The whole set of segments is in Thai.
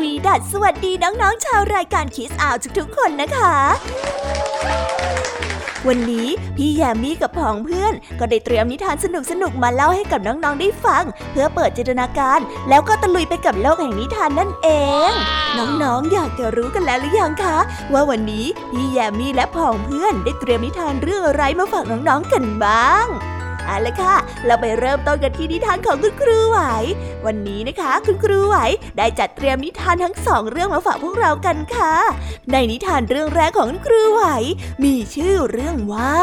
วีดัสสวัสดีน้องๆชาวรายการคิสอาวทุกๆคนนะคะ วันนี้พี่แยมมี่กับผองเพื่อน ก็ได้เตรียมนิทานสนุกๆมาเล่าให้กับน้องๆได้ฟัง เพื่อเปิดจินตนาการ แล้วก็ตะลุยไปกับโลกแห่งนิทานนั่นเอง น้องๆอยากจะรู้กันแล้วหรือยังคะ ว่าวันนี้พี่แยมมี่และผองเพื่อนได้เตรียมนิทานเรื่องอะไรมาฝากน้องๆกันบ้าง เอาละค่ะ เราไปเริ่มต้นกันที่นิทานของคุณครูไหว วันนี้นะคะ คุณครูไหวได้จัดเตรียมนิทานทั้งสองเรื่องมาฝากพวกเรากันค่ะ ในนิทานเรื่องแรกของคุณครูไหว มีชื่อเรื่องว่า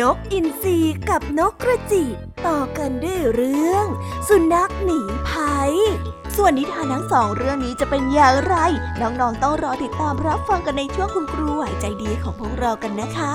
นกอินทรีกับนกกระจิบต่อกันด้วยเรื่อง สุนัขหนีภัย ส่วนนิทานทั้งสองเรื่องนี้จะเป็นอย่างไร น้องๆต้องรอติดตามรับฟังกันในช่วงคุณครูไหวใจดีของพวกเรากันนะคะ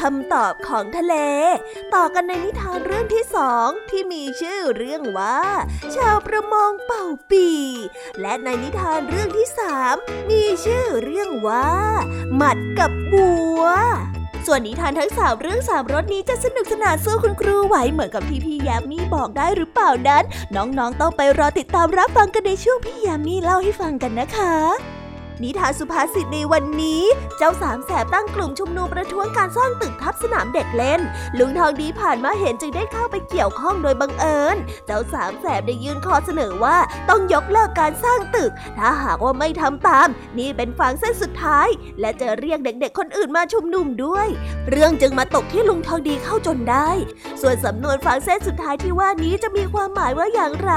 คำตอบของทะเล ต่อกันในนิทานเรื่องที่สองที่มีชื่อเรื่องว่า ชาวประมงเป่าปี และในนิทานเรื่องที่สามมีชื่อเรื่องว่า หมัดกับบัวส่วนนิทานทั้งสามเรื่องสามรสนี้จะสนุกสนานสู้คุณครูไหวเหมือนกับที่พี่ยามีบอกได้หรือเปล่านั้น น้องๆต้องไปรอติดตามรับฟังกันในช่วงพี่ยามีเล่าให้ฟังกันนะคะ นิทานสุภาษิตในวันนี้ เจ้าสามแสบตั้งกลุ่มชุมนุมประท้วงการสร้างตึกทับสนามเด็กเล่น ลุงทองดีผ่านมาเห็นจึงได้เข้าไปเกี่ยวข้องโดยบังเอิญ เจ้าสามแสบได้ยื่นข้อเสนอว่าต้องยกเลิกการสร้างตึก ถ้าหากว่าไม่ทำตาม นี่เป็นฟางเส้นสุดท้าย และจะเรียกเด็กๆ คนอื่นมาชุมนุมด้วย เรื่องจึงมาตกที่ลุงทองดีเข้าจนได้ ส่วนสำนวนฟางเส้นสุดท้ายที่ว่านี้จะมีความหมายว่าอย่างไร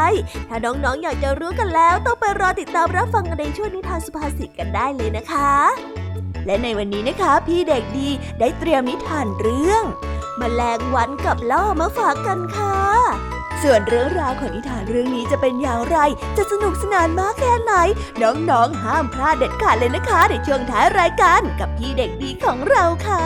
ถ้าน้องๆอยากจะรู้กันแล้ว ต้องไปรอติดตามรับฟังกันในช่วงนิทานสุภาษิตกันได้เลยนะคะ และในวันนี้นะคะ พี่เด็กดีได้เตรียมนิทานเรื่องมแมลงวันกับล่อมาฝากกันค่ะ ส่วนเรื่องราวของนิทานเรื่องนี้จะเป็นอย่างไร จะสนุกสนานมากแค่ไหน น้องๆห้ามพลาดเด็ดขาดเลยนะคะ ในช่วงท้ายรายการกับพี่เด็กดีของเราค่ะ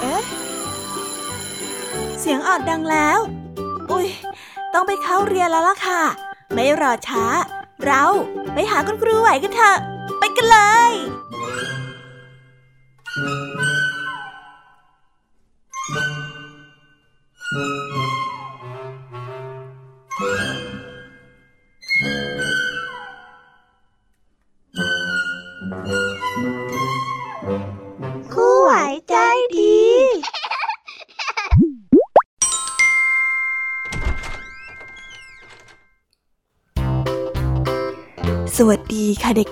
เอ๊เสียงออดดังแล้ว อุ้ย ต้องไปเข้าเรียนแล้วล่ะค่ะ ไม่รอช้า เราไปหาคุณครูไหวกันเถอะ ไปกันเลย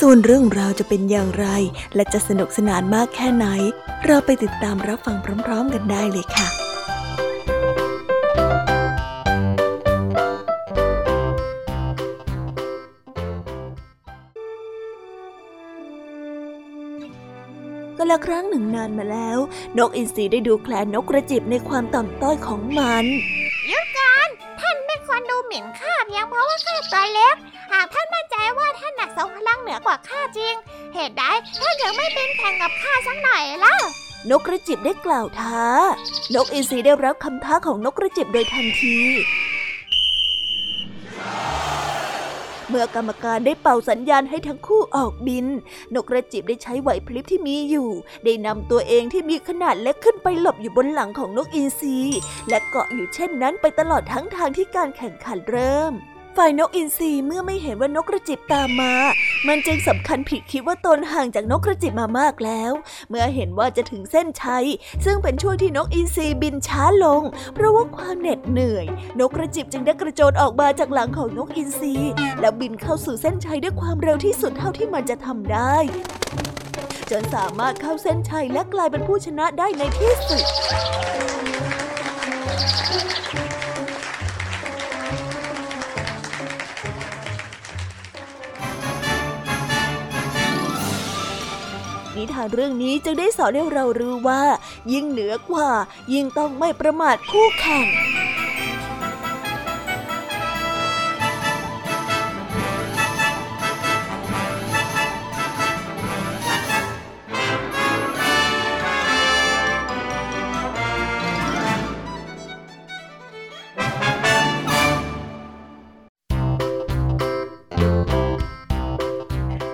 ส่วนเรื่องราวจะเป็นอย่างไร และจะสนุกสนานมากแค่ไหน เราไปติดตามรับฟังพร้อม ๆ กันได้เลยค่ะก็ละครั้งหนึ่งนานมาแล้ว นกอินทรีได้ดูแคลนนกกระจิบในความต่ำต้อยของมัน ยูฟันดูหมิ่นข้าเพียงเพราะว่าข้าตัวเล็ก หากท่านมั่นใจว่าท่านหนักทรงพลังเหนือกว่าข้าจริง เหตุใดท่านถึงไม่เป็นแข่งกับข้าสักหน่อยล่ะ นกกระจิบได้กล่าวท้า นกอินทรีได้รับคำท้าของนกกระจิบโดยทันที เมื่อกรรมการได้เป่าสัญญาณให้ทั้งคู่ออกบิน นกกระจิบได้ใช้ไหวพลิบที่มีอยู่ ได้นำตัวเองที่มีขนาดเล็กขึ้นไปหลบอยู่บนหลังของนกอินทรีและเกาะอยู่เช่นนั้นไปตลอดทั้งทางที่การแข่งขันเริ่ม ฝ่ายนกอินทรีเมื่อไม่เห็นว่านกกระจิบตามมา มันจึงสำคัญผิดคิดว่าตนห่างจากนกกระจิบมามากแล้ว เมื่อเห็นว่าจะถึงเส้นชัย ซึ่งเป็นช่วงที่นกอินทรีบินช้าลง เพราะว่าความเหน็ดเหนื่อย นกกระจิบจึงได้กระโจนออกมาจากหลังของนกอินทรีแล้วบินเข้าสู่เส้นชัยด้วยความเร็วที่สุดเท่าที่มันจะทำได้จนสามารถเข้าเส้นชัยและกลายเป็นผู้ชนะได้ในที่สุด นิทานเรื่องนี้จึงได้สอนให้เรารู้ว่า ยิ่งเหนือกว่า ยิ่งต้องไม่ประมาทคู่แข่ง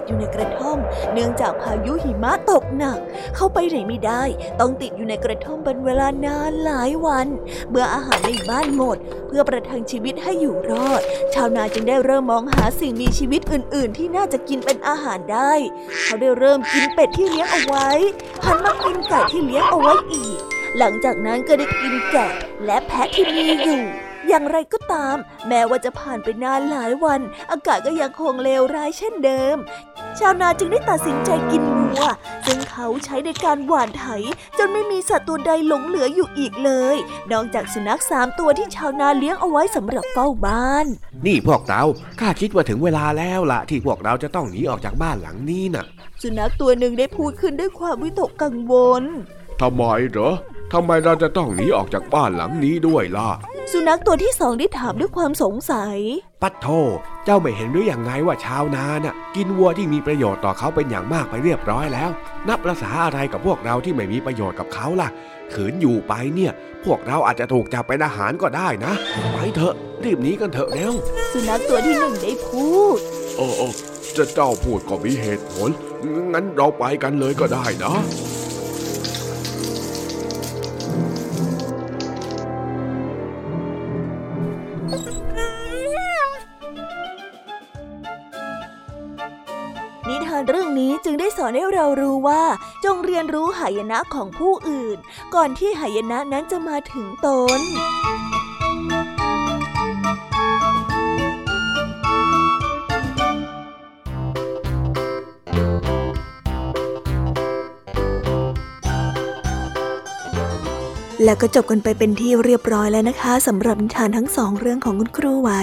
ด้ติดอยู่ในกระท่อม เนื่องจากพายุหิมะตกหนัก เข้าไปไหนไม่ได้ ต้องติดอยู่ในกระท่อมเป็นเวลานานหลายวัน เมื่ออาหารในบ้านหมด เพื่อประทังชีวิตให้อยู่รอด ชาวนาจึงได้เริ่มมองหาสิ่งมีชีวิตอื่น ๆ ที่น่าจะกินเป็นอาหารได้ เขาได้เริ่มกินเป็ดที่เลี้ยงเอาไว้หันมากินไก่ที่เลี้ยงเอาไว้อีก หลังจากนั้นก็ได้กินแกะและแพะที่มีอยู่ อย่างไรก็ตาม แม้ว่าจะผ่านไปนานหลายวัน อากาศก็ยังคงเลวร้ายเช่นเดิม ชาวนาจึงได้ตัดสินใจกินวัว ซึ่งเขาใช้ในการหว่านไถ จนไม่มีสัตว์ตัวใดหลงเหลืออยู่อีกเลย นอกจากสุนัขสามตัวที่ชาวนาเลี้ยงเอาไว้สำหรับเฝ้าบ้าน นี่พวกเราข้าคิดว่าถึงเวลาแล้วละที่พวกเราจะต้องหนีออกจากบ้านหลังนี้น่ะ สุนัขตัวหนึ่งได้พูดขึ้นด้วยความวิตกกังวลทำไมเหรอ ทำไมเราจะต้องหนีออกจากบ้านหลังนี้ด้วยล่ะ สุนัขตัวที่สองได้ถามด้วยความสงสัย ปัดโท เจ้าไม่เห็นหรืออย่างไงว่าชาวนาน่ะ กินวัวที่มีประโยชน์ต่อเขาเป็นอย่างมากไปเรียบร้อยแล้ว นับประษาอะไรกับพวกเราที่ไม่มีประโยชน์กับเขาล่ะ ขืนอยู่ไปเนี่ย พวกเราอาจจะถูกจับเป็นอาหารก็ได้นะ ไปเถอะ รีบหนีกันเถอะเร็ว สุนัขตัวที่หนึ่งได้พูดเออเออจะเจ้าพูดก็มีเหตุผล งั้นเราไปกันเลยก็ได้นะ อนให้เรารู้ว่าจงเรียนรู้หายนะของผู้อื่น ก่อนที่หายนะนั้นจะมาถึงตนแล้วก็จบกันไปเป็นที่เรียบร้อยแล้วนะคะสำหรับนิทานทั้งสองเรื่องของคุณครูไว้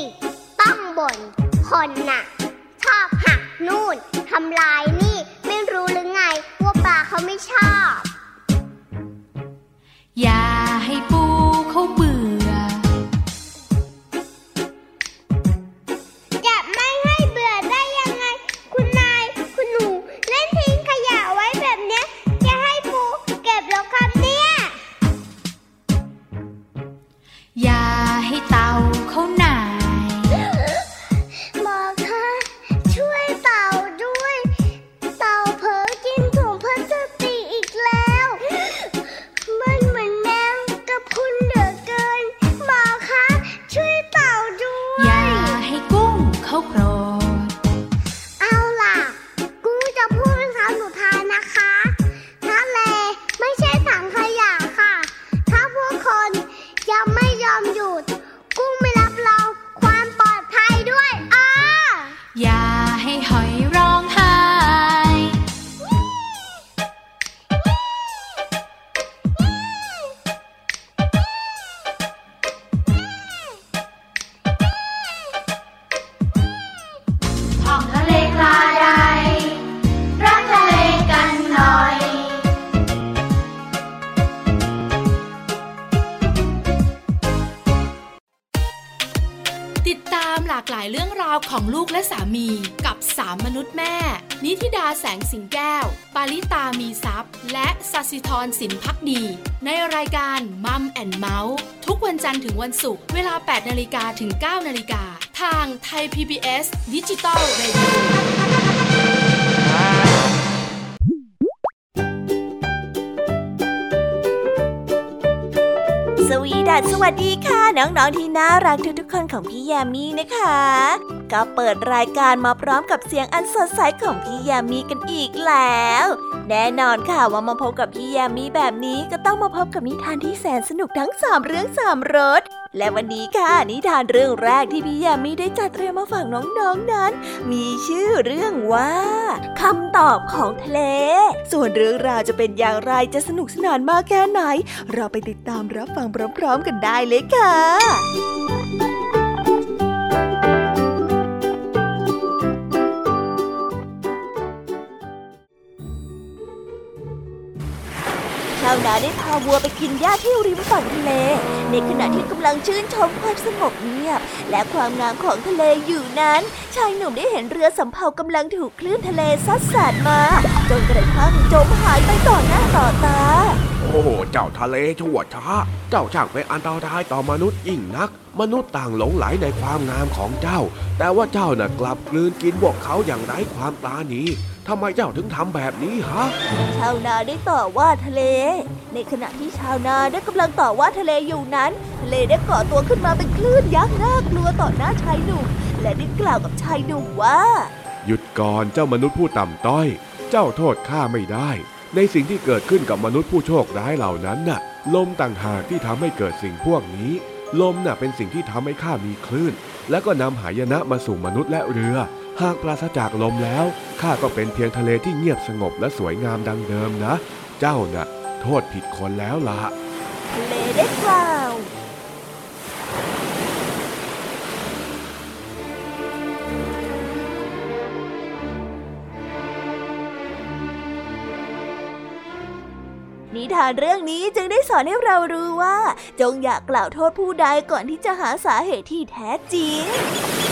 ิ ต้องบ่นคนน่ะ ชอบหักนู่นทำลาย แม่ นิธิดาแสงสิงแก้ว ปาลิตามีซัพ์และสัสิธรสินพักดี ในรายการมัมแอนเมาส์ทุกวันจันทร์ถึงวันศุกร์เวลา 8 นาฬิกาถึง 9 นาฬิกา ทางไทย PBS ดิจิตอลเรดิโอาศสวัสดีค่ะ น้องๆที่น่ารักทุกๆคนของพี่แยมมี่นะคะ ก็เปิดรายการมาพร้อมกับเสียงอันสดใสของพี่แยมมี่กันอีกแล้ว แน่นอนค่ะว่ามาพบกับพี่แยมมี่แบบนี้ก็ต้องมาพบกับนิทานที่แสนสนุกทั้งสามเรื่องสามรส และวันนี้ค่ะ นิทานเรื่องแรกที่พี่ยามีได้จัดเตรียมมาฝากน้องๆนนั้น มีชื่อเรื่องว่าคำตอบของทะเล ส่วนเรื่องราวจะเป็นอย่างไรจะสนุกสนานมากแค่ไหน เราไปติดตามรับฟังพร้อมๆกันได้เลยค่ะาวนาได้พาวัวไปกินหญ้าที่ริมฝั่งทะเล ในขณะที่กำลังชื่นชมความสงบเงียบ และความงามของทะเลอยู่นั้น ชายหนุ่มได้เห็นเรือสำเภากำลังถูกคลื่นทะเลซัดสาดมา จนกระทั่งจมหายไปต่อหน้าต่อตา โอ้เจ้าทะเลชั่วช้า เจ้าช่างเป็นอันตรายต่อมนุษย์ยิ่งนัก มนุษย์ต่างหลงไหลในความงามของเจ้า แต่ว่าเจ้าน่ะกลับกลืนกินพวกเขาอย่างไร้ความปราณี ทำไมเจ้าถึงทำแบบนี้ฮะ ชาวนาได้ต่อว่าทะเล ในขณะที่ชาวนาได้กำลังต่อว่าทะเลอยู่นั้น ทะเลได้ก่อตัวขึ้นมาเป็นคลื่นยักษ์น่ากลัวต่อหน้าชายหนุ่ม และได้กล่าวกับชายหนุ่มว่า หยุดก่อนเจ้ามนุษย์ผู้ต่ำต้อย เจ้าโทษข้าไม่ได้ ในสิ่งที่เกิดขึ้นกับมนุษย์ผู้โชคร้ายเหล่านั้นน่ะ ลมต่างหากที่ทำให้เกิดสิ่งพวกนี้ ลมน่ะเป็นสิ่งที่ทำให้ข้ามีคลื่น และก็นำหายนะมาสู่มนุษย์และเรือ หากปราศจากลมแล้วข้าก็เป็นเพียงทะเลที่เงียบสงบและสวยงามดังเดิมนะ เจ้าน่ะ โทษผิดคนแล้วล่ะทะเลได้กล่านิทานเรื่องนี้จึงได้สอนให้เรารู้ว่า จงอย่ากกล่าวโทษผู้ใดก่อนที่จะหาสาเหตุที่แท้จริง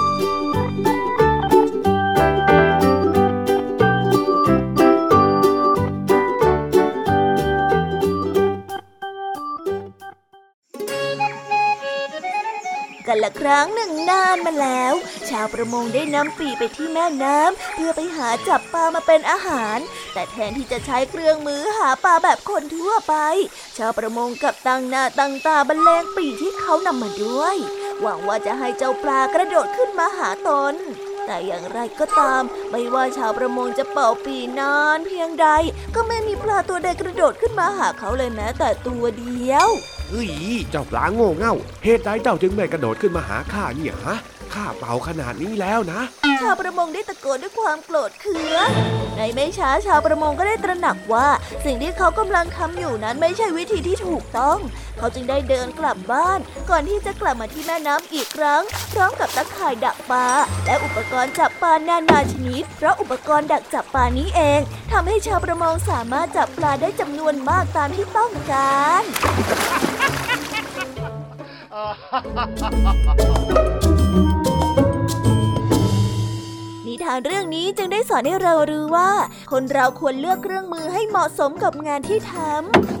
กันละครั้งหนึ่งนานมาแล้ว ชาวประมงได้นำปีไปที่แม่น้ำเพื่อไปหาจับปลามาเป็นอาหาร แต่แทนที่จะใช้เครื่องมือหาปลาแบบคนทั่วไป ชาวประมงกับตั้งหน้าตั้งตาบรรเลงปีที่เขานำมาด้วย หวังว่าจะให้เจ้าปลากระโดดขึ้นมาหาตนแต่อย่างไรก็ตาม ไม่ว่าชาวประมงจะเป่าปีนานเพียงใด ก็ไม่มีปลาตัวใดกระโดดขึ้นมาหาเขาเลยแม้แต่ตัวเดียว เฮ้ยเจ้าปลาโง่เง่า เหตุใดเจ้าจึงไม่กระโดดขึ้นมาหาข้าเนี่ยฮะข้าเป่าขนาดนี้แล้วนะ ชาวประมงได้ตะโกนด้วยความโกรธเคือง ในไม่ช้าชาวประมงก็ได้ตระหนักว่า สิ่งที่เขากำลังทำอยู่นั้นไม่ใช่วิธีที่ถูกต้อง เขาจึงได้เดินกลับบ้าน ก่อนที่จะกลับมาที่แม่น้ำอีกครั้ง พร้อมกับตะข่ายดักปลาและอุปกรณ์จับปลานานาชนิด เพราะอุปกรณ์ดักจับปลานี้เองทำให้ชาวประมงสามารถจับปลาได้จำนวนมากตามที่ต้องการ นิทานเรื่องนี้จึงได้สอนให้เรารู้ว่า คนเราควรเลือกเครื่องมือให้เหมาะสมกับงานที่ทำ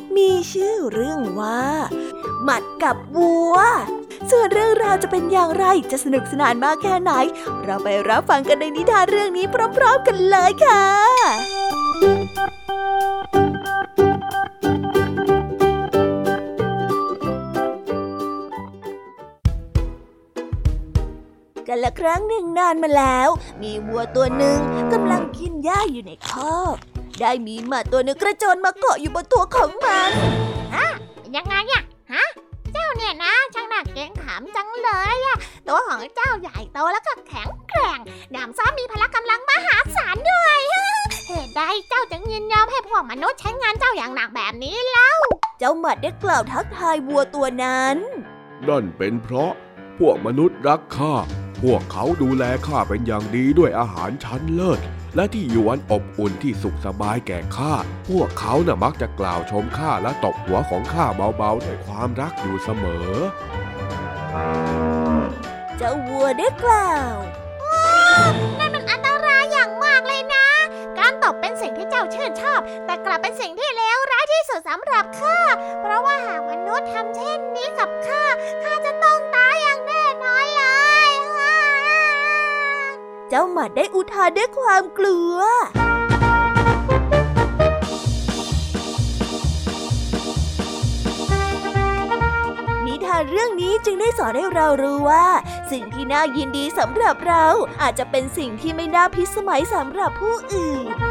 มีชื่อเรื่องว่า หมัดกับวัว ส่วนเรื่องราวจะเป็นอย่างไรจะสนุกสนานมากแค่ไหน เราไปรับฟังกันในนิทานเรื่องนี้พร้อมๆกันเลยค่ะกันละครั้งหนึ่งนานมาแล้ว มีวัวตัวหนึ่งกำลังกินหญ้าอยู่ในคอก ได้มีหมาตัวนึงกระโจนมาเกาะอยู่บนตัวของมันฮะยังไงอะฮะ เจ้าเนี่ยนะช่างหนักเกรงขำจังเลยอะตัวของเจ้าใหญ่โตแล้วก็แข็งแกร่งดามซ้อมมีพละกำลังมหาศาลด้วยเหตุใดเจ้าจึงยินยอมให้พวกมนุษย์ใช้งานเจ้าอย่างหนักแบบนี้เล่า เจ้าหมัดได้กล่าวทักทายวัวตัวนั้น นั่นเป็นเพราะพวกมนุษย์รักข้า พวกเขาดูแลข้าเป็นอย่างดีด้วยอาหารชั้นเลิศ และที่ยู่อันอบอุ่นที่สุขสบายแก่ข้า พวกเขาน่ะมักจะกล่าวชมข้าและตบหัวของข้าเบาๆด้วยความรักอยู่เสมอ เจ้าวัวได้กล่าวนั่นมันอันตรายอย่างมากเลยนะ การตบเป็นสิ่งที่เจ้าชื่นชอบ แต่กลับเป็นสิ่งที่เลวร้ายที่สุดสำหรับข้า เพราะว่าหากมนุษย์ทำเช่นนี้กับข้า ข้าจะต้องตายอย่างแน่นอนเลย เจ้าหมัดได้อุทานด้วยความกลัวนิทานเรื่องนี้จึงได้สอนให้เรารู้ว่า สิ่งที่น่ายินดีสำหรับเราอาจจะเป็นสิ่งที่ไม่น่าพิสมัยสำหรับผู้อื่น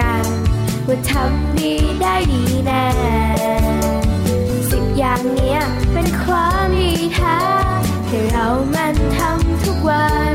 กัน ว่าทำดีได้ดีแน่สิบอย่างเนี้ยเป็นความดีแท้ให้เรามันทำทุกวัน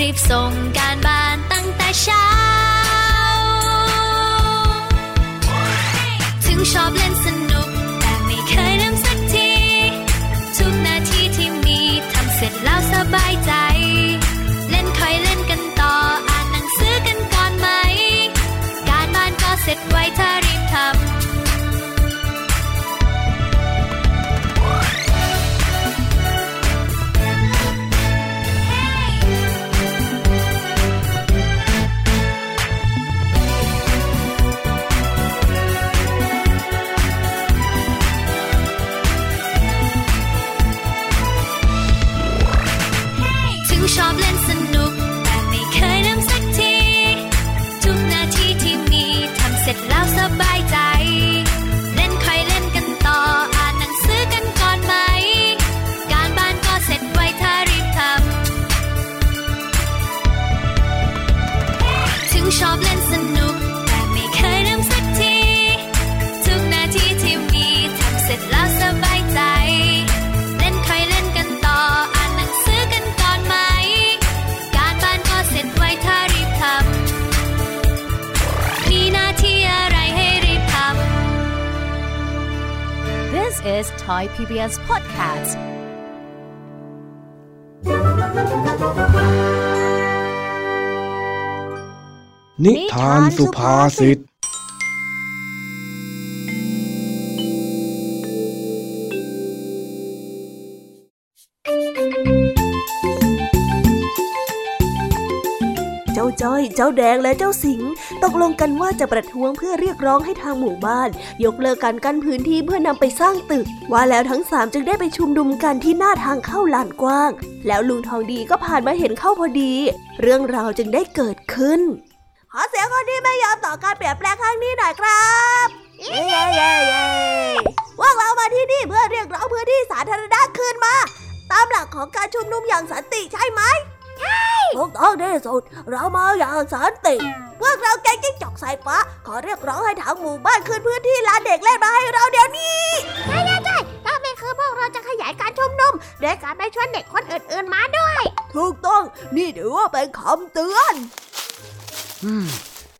รีบส่งการบ้านตั้งแต่เช้า ถึงชอบเล่นสนุก แต่ไม่เคยลืมสักที ทุกนาทีที่มีทำเสร็จแล้วสบายใจ เล่นคอเล่นกันต่อ อ่านหนังสือกันก่อนไหม การบ้านก็เสร็จไวถ้ารีบทำ is Thai PBS Podcast นิทานสุภาษิต จ้อย เจ้าแดงและเจ้าสิง ตกลงกันว่าจะประท้วงเพื่อเรียกร้องให้ทางหมู่บ้าน ยกเลิกการกั้นพื้นที่เพื่อนำไปสร้างตึก ว่าแล้วทั้งสามจึงได้ไปชุมนุมกันที่หน้าทางเข้าลานกว้าง แล้วลุงทองดีก็ผ่านมาเห็นเข้าพอดี เรื่องราวจึงได้เกิดขึ้น ขอเสียงคนที่ไม่ยอมต่อการเปลี่ยนแปลงครั้งนี้หน่อยครับเย้เย้เย้พวกเรามาที่นี่เพื่อเรียกร้องพื้นที่สาธารณะคืนมา ตามหลักของการชุมนุมอย่างสันติใช่ไหม ใช่ถูกต้องที่สุด เรามาอย่างสันติ พวกเราแก๊งจิ้งจอกสายฟ้า ขอเรียกร้องให้ทางหมู่บ้านคืนพื้นที่ลานเด็กเล่นมาให้เราเดี๋ยวนี้ใช่ใช่ใช่ถ้าไม่คือพวกเราจะขยายการชมนุมโดยการไปชวนเด็กคนอื่นๆมาด้วย ถูกต้อง นี่ถือว่าเป็นคำเตือน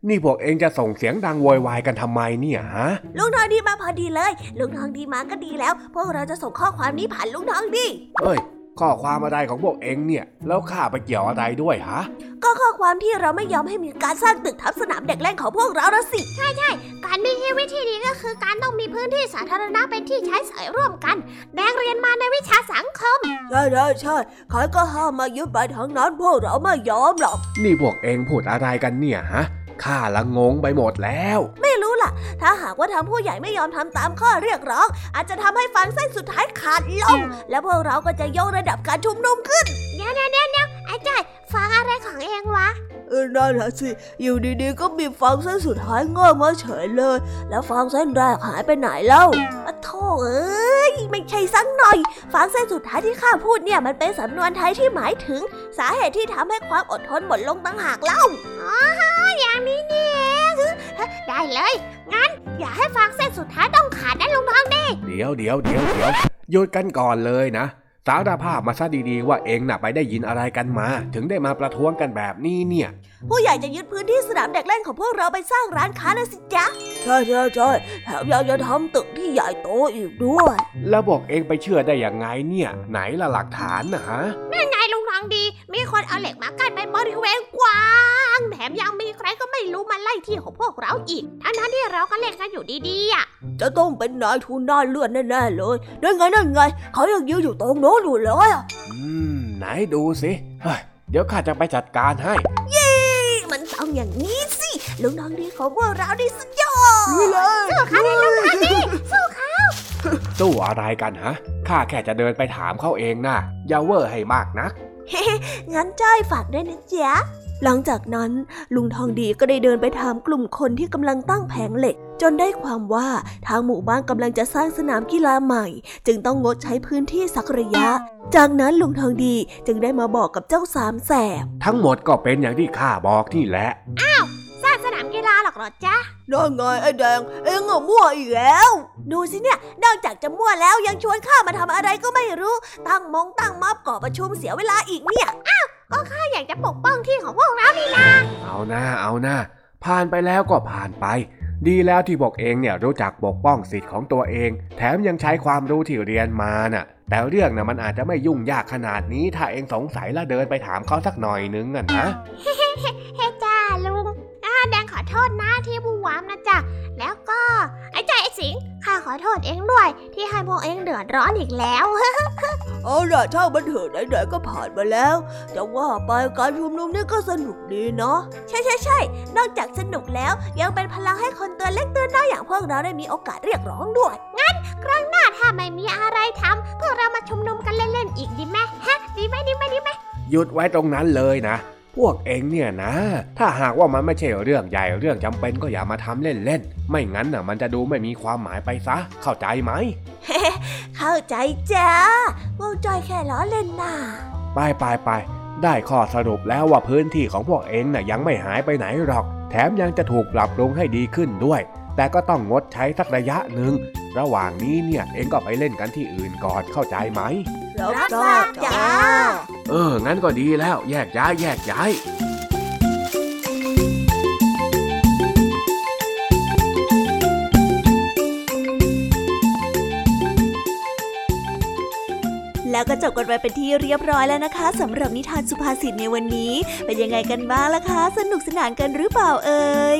นี่พวกเองจะส่งเสียงดังวอยวายกันทำไมเนี่ยฮะ ลุงทองดีมาพอดีเลย ลุงทองดีมาก็ดีแล้ว พวกเราจะส่งข้อความนี้ผ่านลุงทองดี เฮ้ย ข้อความอะไรของพวกเองเนี่ย แล้วข้าไปเกี่ยวอะไรด้วยฮะ ก็ข้อความที่เราไม่ยอมให้มีการสร้างตึกทับสนามเด็กเล่นของพวกเราละสิการมีชีวิตที่ดีก็คือการต้องมีพื้นที่สาธารณะเป็นที่ใช้สอยร่วมกัน แดงเรียนมาในวิชาสังคม ใช่ใช่ใช่ใครก็ห้ามมายึดไปทั้งนั้นพวกเราไม่ยอมหรอก นี่พวกเองพูดอะไรกันเนี่ยฮะ ข้าละงงไปหมดแล้ว ไม่รู้ล่ะ ถ้าหากว่าทางผู้ใหญ่ไม่ยอมทำตามข้อเรียกร้อง อาจจะทำให้ฟันเส้นสุดท้ายขาดลง และพวกเราก็จะยกระดับการชุมนุมขึ้นเดี๋ยวเดี๋ยวเดี๋ยว ไอ้จ้อยฟังอะไรของเองวะเออนั่นแหละสิ อยู่ดีๆก็มีฟังเส้นสุดท้ายงอกมาเฉยเลย แล้วฟังเส้นแรกหายไปไหนเล่าอะโธ่เอ้ยไม่ใช่สักหน่อย ฟังเส้นสุดท้ายที่ข้าพูดเนี่ยมันเป็นสำนวนไทยที่หมายถึง สาเหตุที่ทำให้ความอดทนหมดลงต่างหากเล่าอ๋ออย่างนี้นี่เองได้เลย งั้น อย่าให้ฟังเส้นสุดท้ายต้องขาดนะลุงทองดีเดี๋ยวเดี๋ยวเดี๋ยวเดี๋ยวหยุดกันก่อนเลยนะ สารภาพมาซะดีๆ ว่าเองน่ะไปได้ยินอะไรกันมา ถึงได้มาประท้วงกันแบบนี้เนี่ย ผู้ใหญ่จะยึดพื้นที่สนามเด็กเล่นของพวกเราไปสร้างร้านค้านะสิจ๊ะ ใช่ใช่ใช่แถมยังจะทำตึกที่ใหญ่โตอีกด้วย แล้วบอกเองไปเชื่อได้ยังไงเนี่ย ไหนละหลักฐานนะฮะไงลุงทอ งดี มีคนเอาเหล็กมากั้นเป็นบริเวณกว้างแถมยังมีใครก็ไม่รู้มาไล่ที่ของพวกเราอีก ทั้งนั้นที่เราก็เล่นกันอยู่ดีๆอะ จะต้องเป็นนายทุนหน้าเลือดแน่ๆเลยนั่นไงนั่นไง เขายังยืนอยู่ตรงโน้นอยู่เลยอะอืม ไหนดูสิเฮ้ยเดี๋ยวข้าจะไปจัดการให้มันต้องอย่างนี้สิลุงน้องดีของพวกเราดิสุดยอดนี่เลยสู้เขาเลยลุงทองดีสู้อะไรกันฮะข้าแค่จะเดินไปถามเขาเองนะอย่าเวอร์ให้มากนัก งั้นจ้อยฝากด้วยนะจ๊ะหลังจากนั้นลุงทองดีก็ได้เดินไปถามกลุ่มคนที่กำลังตั้งแผงเหล็ก จนได้ความว่าทางหมู่บ้านกำลังจะสร้างสนามกีฬาใหม่ จึงต้องงดใช้พื้นที่สักระยะ จากนั้นลุงทองดีจึงได้มาบอกกับเจ้าสามแสบ ทั้งหมดก็เป็นอย่างที่ข้าบอกนี่แหละสร้างสนามกีฬาหรอกเหรอจ๊ะ นั่นไงไอ้แดง เอ็งอะมั่วอีกแล้ว ดูสิเนี่ย นอกจากจะมั่วแล้วยังชวนข้ามาทำอะไรก็ไม่รู้ ตั้งมงตั้งม็อบก่อประชุมเสียเวลาอีกเนี่ยข้าอยากจะปกป้องที่ของพวกเรานี่นะเอาหน้าเอาหน้า ผ่านไปแล้วก็ผ่านไป ดีแล้วที่บอกเองเนี่ยรู้จักปกป้องสิทธิ์ของตัวเอง แถมยังใช้ความรู้ที่เรียนมาน่ะ แต่เรื่องน่ะมันอาจจะไม่ยุ่งยากขนาดนี้ ถ้าเองสงสัยแล้วเดินไปถามเขาสักหน่อยนึงอะนะเฮ้จ้าลุงอ่า แดงขอโทษนะที่บูวามนะจ๊ะ แล้วก็ไอ้ใจไอ้สิงข้าขอโทษเองด้วย ที่ให้พวกเองเดือดร้อนอีกแล้ว เอาล่ะช่างมันเถอะไหนๆก็ผ่านมาแล้วจะว่าไปการชุมนุมนี่ก็สนุกดีเนาะ ใช่ใช่ใช่นอกจากสนุกแล้วยังเป็นพลังให้คนตัวเล็กตัวน้อยอย่างพวกเราได้มีโอกาสเรียกร้องด้วยครั้งหน้าถ้าไม่มีอะไรทำพวกเรามาชุมนุมกันเล่นๆอีกดีไหมฮะ ดีไหมดีไหมดีไหมหยุดไว้ตรงนั้นเลยนะ พวกเองเนี่ยนะ ถ้าหากว่ามันไม่ใช่เรื่องใหญ่เรื่องจำเป็นก็อย่ามาทำเล่นๆ ไม่งั้นน่ะมันจะดูไม่มีความหมายไปซะ เข้าใจไหม เข้าใจจ้าพวกจอยแค่ล้อเล่นน่ะ ไปไปไป ได้ข้อสรุปแล้วว่าพื้นที่ของพวกเองน่ะยังไม่หายไปไหนหรอก แถมยังจะถูกปรับปรุงให้ดีขึ้นด้วย แต่ก็ต้องงดใช้สักระยะหนึ่ง ระหว่างนี้เนี่ยเองก็ไปเล่นกันที่อื่นก่อนเข้าใจไหมรับทราบจ้า เออ งั้นก็ดีแล้วแยกย้ายแยกย้ายแล้วก็จบกันไปเป็นที่เรียบร้อยแล้วนะคะสำหรับนิทานสุภาษิตในวันนี้ เป็นยังไงกันบ้างล่ะคะ สนุกสนานกันหรือเปล่าเอ่ย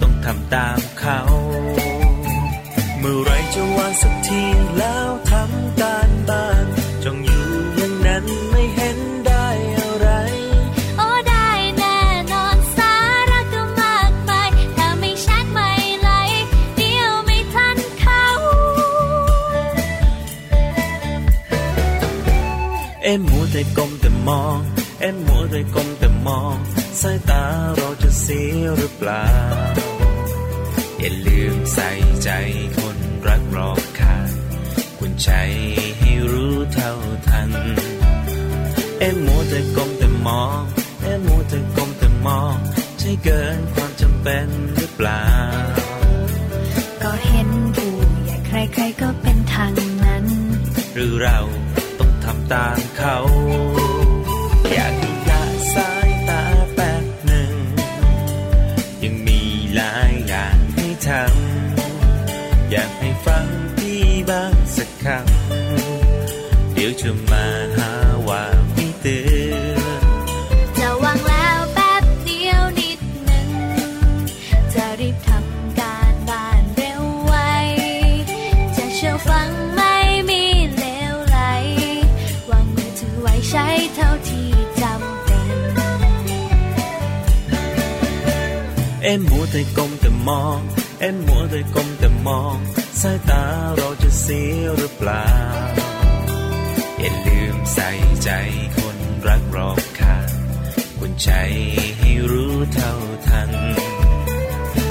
ต้องทำตามเขา เมื่อไรจะวางสักทีแล้วทำการบ้านจงอยู่อย่างนั้นไม่เห็นได้อะไร โอ้ได้แน่นอนสาระก็มากมายถ้าไม่ชัดไม่ไหลเดียวไม่ทันเขา เอ็มมัวแต่ก้มแต่มอง เอ็มมัวแต่ก้มแต่มองสายตาเราจะเสียหรือเปล่า อย่าลืมใส่ใจคนรักรอบค่างคุณใจให้รู้เท่าทัน เอ็มมัวแต่ก้มแต่มองเอ็มมัวแต่ก้มแต่มอง ใช่เกินความจำเป็นหรือเปล่า ก็เห็นผู้ใหญ่ใครๆก็เป็นทางนั้น หรือเราต้องทำตามเขา อยาก ทำอยากให้ฟังพี่บ้างสักคำเดี๋ยวจะมาหาว่าไม่เตือนจะวางแล้วแป๊บเดียวนิดหนึ่งจะรีบทำการบ้านเร็วไว จะเชื่อฟังไม่มีเลวไหลวางมือถือไว้ใช้เท่าที่จำเป็นเอ็มมัวแต่ก้มแต่มอง เอ็มมัวแต่ก้มแต่มอง สายตาเราจะเสียหรือเปล่า อย่าลืมใส่ใจคนรักรอบค่างคุณใจให้รู้เท่าทัน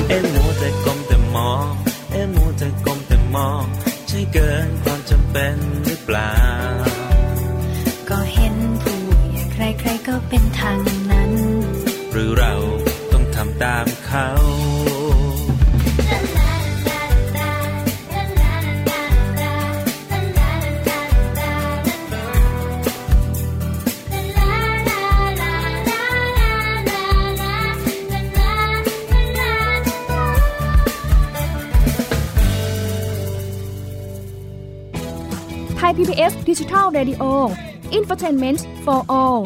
เอ็มมัวแต่ก้มแต่มอง เอ็มมัวแต่ก้มแต่มอง ใช่เกินความจำเป็นหรือเปล่า ก็เห็นผู้ใหญ่ใครๆก็เป็นทางนั้น หรือเราต้องทำตามเขา PBS ดิจิทัล Radio Infotainment for All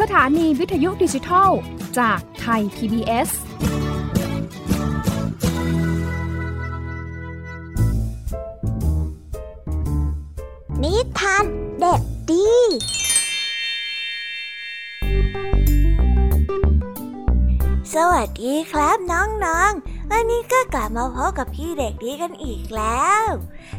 สถานีวิทยุดิจิทัลจากไทย PBS นิทานเด็กดี สวัสดีครับน้องๆ วันนี้ก็กลับมาพบกับพี่เด็กดีกันอีกแล้ว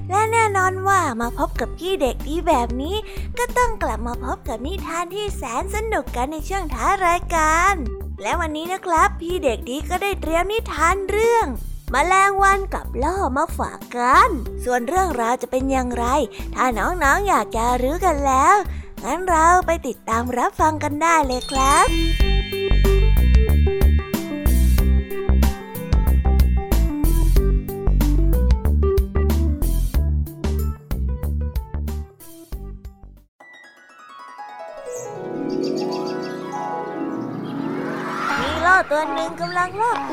และแน่นอนว่ามาพบกับพี่เด็กดีแบบนี้ ก็ต้องกลับมาพบกับนิทานที่แสนสนุกกันในช่วงท้ายรายการ และวันนี้นะครับ พี่เด็กดีก็ได้เตรียมนิทานเรื่องมแมลงวันกับล่อมาฝากกัน ส่วนเรื่องราวจะเป็นอย่างไร ถ้าน้องๆออยากจะรู้กันแล้ว งั้นเราไปติดตามรับฟังกันได้เลยครับ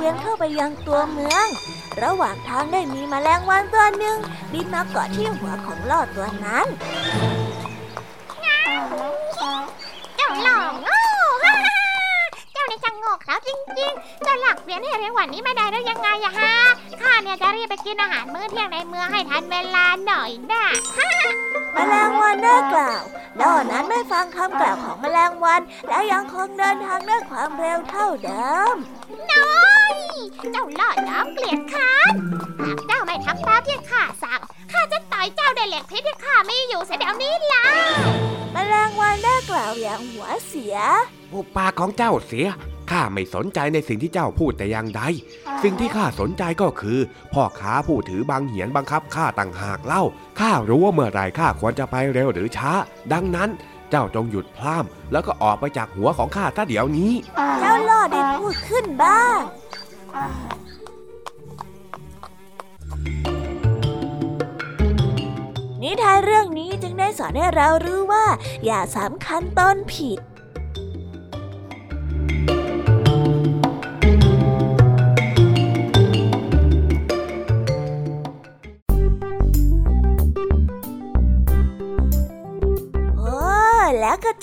วียนเข้าไปยังตัวเมือง ระหว่างทางได้มีมแมลงวันตัวหนึ่งบินมาเกาะที่หัวของลอดตัวนั้นเจ้าหลองโอ้เจ้าในจังงกแล้วจริงๆจะหลักเปลี่ยนให้เร็วกว่านี้ไม่ได้แล้วยังไงอะฮะข้าเนี่ยจะรีบไปกินอาหารมื้อเที่ยงในเมืองให้ทันเวลาหน่อยนะมแมลงวันได้กล่าวดอนั้นไม่ฟังคำกล่าวของแมลงวัน และยังคงเดินทางด้วยความเร็วเท่าเดิมน้อย เจ้าลอดน้ำเกลียดข้าหากเจ้าไม่ทำตามที่ข้าสั่งข้าจะต่อยเจ้าด้วยเหล็กเพชรที่ข้าไม่อยู่เสียเดี๋ยวนี้ล่ะแมลงวันได้กล่าวอย่างหัวเสียอุปาของเจ้าเสียข้าไม่สนใจในสิ่งที่เจ้าพูดแต่อย่างใด สิ่งที่ข้าสนใจก็คือ พ่อค้าผู้ถือบางเหียนบังคับข้าต่างหากเล่า ข้ารู้ว่าเมื่อไรข้าควรจะไปเร็วหรือช้า ดังนั้นเจ้าจงหยุดพล่ามแล้วก็ออกไปจากหัวของข้าถ้าเดี๋ยวนี้ เจ้าลอดได้พูดขึ้นบ้างนิทานเรื่องนี้จึงได้สอนให้เรารู้ว่า อย่าสำคัญตนผิด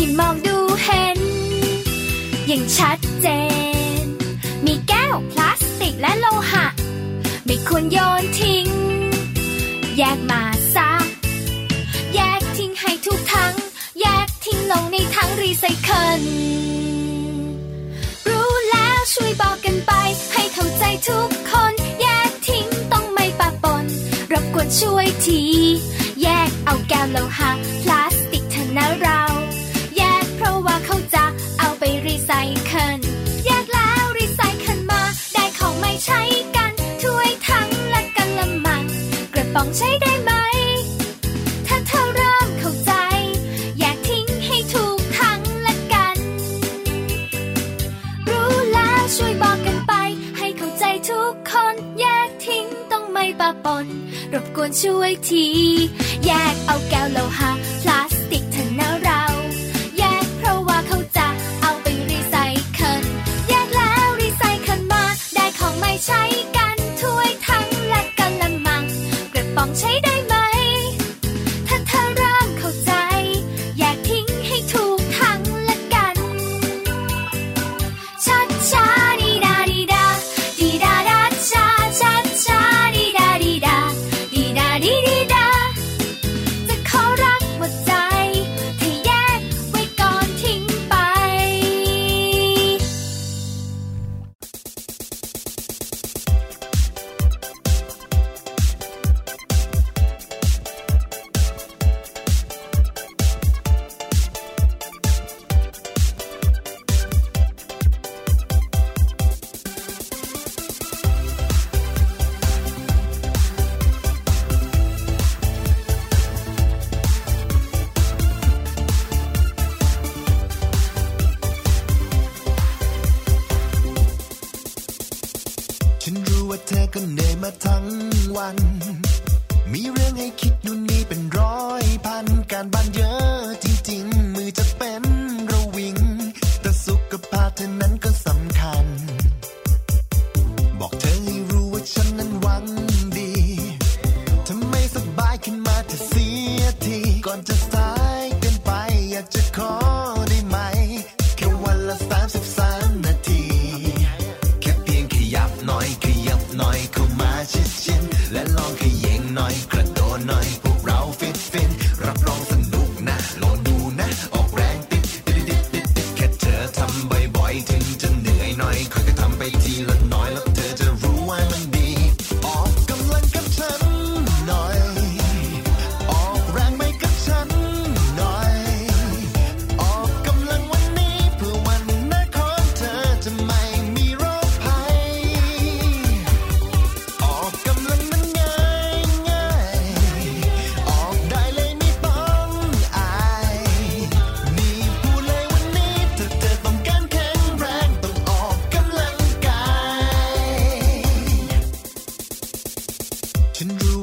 ที่มองดูเห็น อย่างชัดเจน มีแก้วพลาสติกและโลหะ ไม่ควรโยนทิ้ง แยกมาซะ แยกทิ้งให้ถูกถัง แยกทิ้งลงในถังรีไซเคิล รู้แล้วช่วยบอกกันไป ให้เข้าใจทุกคน แยกทิ้งต้องไม่ปะปน รบกวนช่วยที แยกเอาแก้วโลหะพลาสติกเถอะนะเรา วนช่วยที แยกเอาแก้วโลหะ